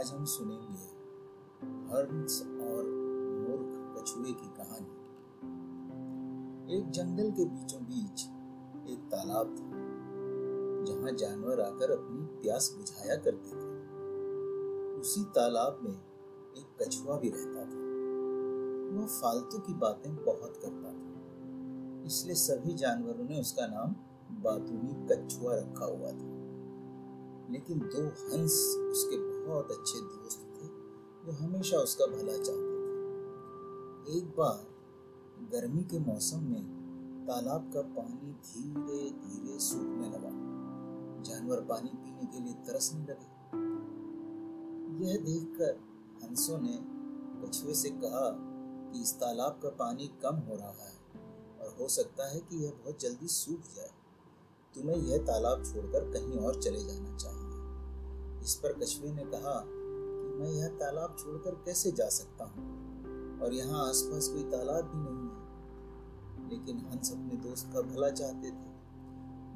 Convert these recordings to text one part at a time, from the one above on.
आज हम सुनेंगे हंस और मूर्ख कछुए की कहानी। एक जंगल के बीचों बीच एक तालाब था, जहाँ जानवर आकर अपनी प्यास बुझाया करते थे। उसी तालाब में एक कछुआ भी रहता था। वह फालतू की बातें बहुत करता था, इसलिए सभी जानवरों ने उसका नाम बातूनी कछुआ रखा हुआ था। लेकिन दो हंस उसके बहुत अच्छे दोस्त थे, जो हमेशा उसका भला चाहते थे। एक बार, गर्मी के मौसम में तालाब का पानी धीरे धीरे सूखने लगा। जानवर पानी पीने के लिए तरसने लगे। यह देखकर हंसों ने कछुए से कहा कि इस तालाब का पानी कम हो रहा है और हो सकता है कि यह बहुत जल्दी सूख जाए। तुम्हें यह तालाब छोड़कर कहीं और चले जाना चाहिए। इस पर कछुए ने कहा कि मैं यह तालाब छोड़कर कैसे जा सकता हूँ? और यहाँ आसपास कोई तालाब भी नहीं है। लेकिन हंस अपने दोस्त का भला चाहते थे।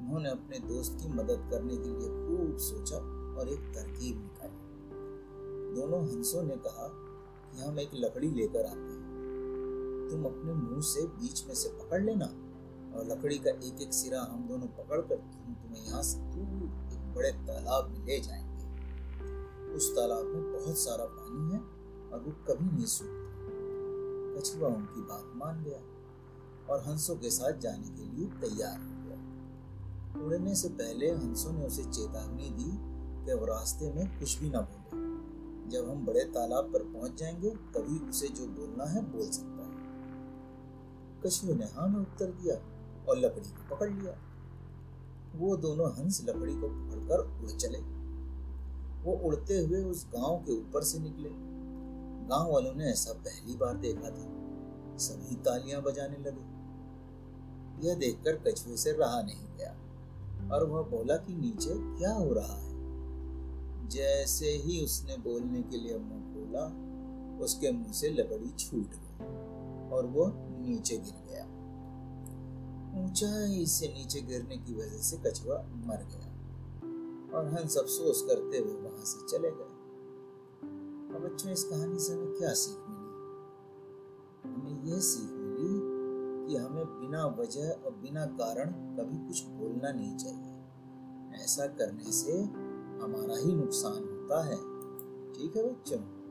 उन्होंने अपने दोस्त की मदद करने के लिए खूब सोचा और एक तरकीब निकाली। दोनों हंसों ने कहा कि हम एक लकड़ी लेकर आते हैं। तुम अपने मुँह से बीच में से पकड़ लेना और लकड़ी का एक एक सिरा हम दोनों पकड़कर तुम तुम्हें यहाँ से दूर एक बड़े तालाब में ले जाएँगे। उस तालाब में बहुत सारा पानी है और वो कभी नहीं सूखता। कछुआ उनकी बात मान गया और हंसों के साथ जाने के लिए तैयार हो गया। उड़ने से पहले हंसों ने उसे चेतावनी दी कि वो रास्ते में कुछ भी ना बोले। जब हम बड़े तालाब पर पहुँच जाएँगे, तभी उसे जो बोलना है बोल सकता है। कछुए ने हाँ में उत्तर दिया और लकड़ी को पकड़ लिया। वो दोनों हंस लकड़ी को पकड़कर उड़ चले। वो उड़ते हुए उस गाँव के ऊपर से निकले। गाँव वालों ने ऐसा पहली बार देखा था। सभी तालियाँ बजाने लगे। यह देखकर कछुए से रहा नहीं गया और वह बोला कि नीचे क्या हो रहा है? जैसे ही उसने बोलने के लिए मुँह खोला, उसके मुँह से लकड़ी छूट गई और वो नीचे गिर गया। ऊंचाई से नीचे गिरने की वजह से कछुआ मर गया। और हंस अफसोस करते हुए वहाँ से चले गए। अब बच्चों, इस कहानी से हमें क्या सीख मिली? हमें यह सीख मिली कि हमें बिना वजह और बिना कारण कभी कुछ बोलना नहीं चाहिए। ऐसा करने से हमारा ही नुकसान होता है। ठीक है बच्चों?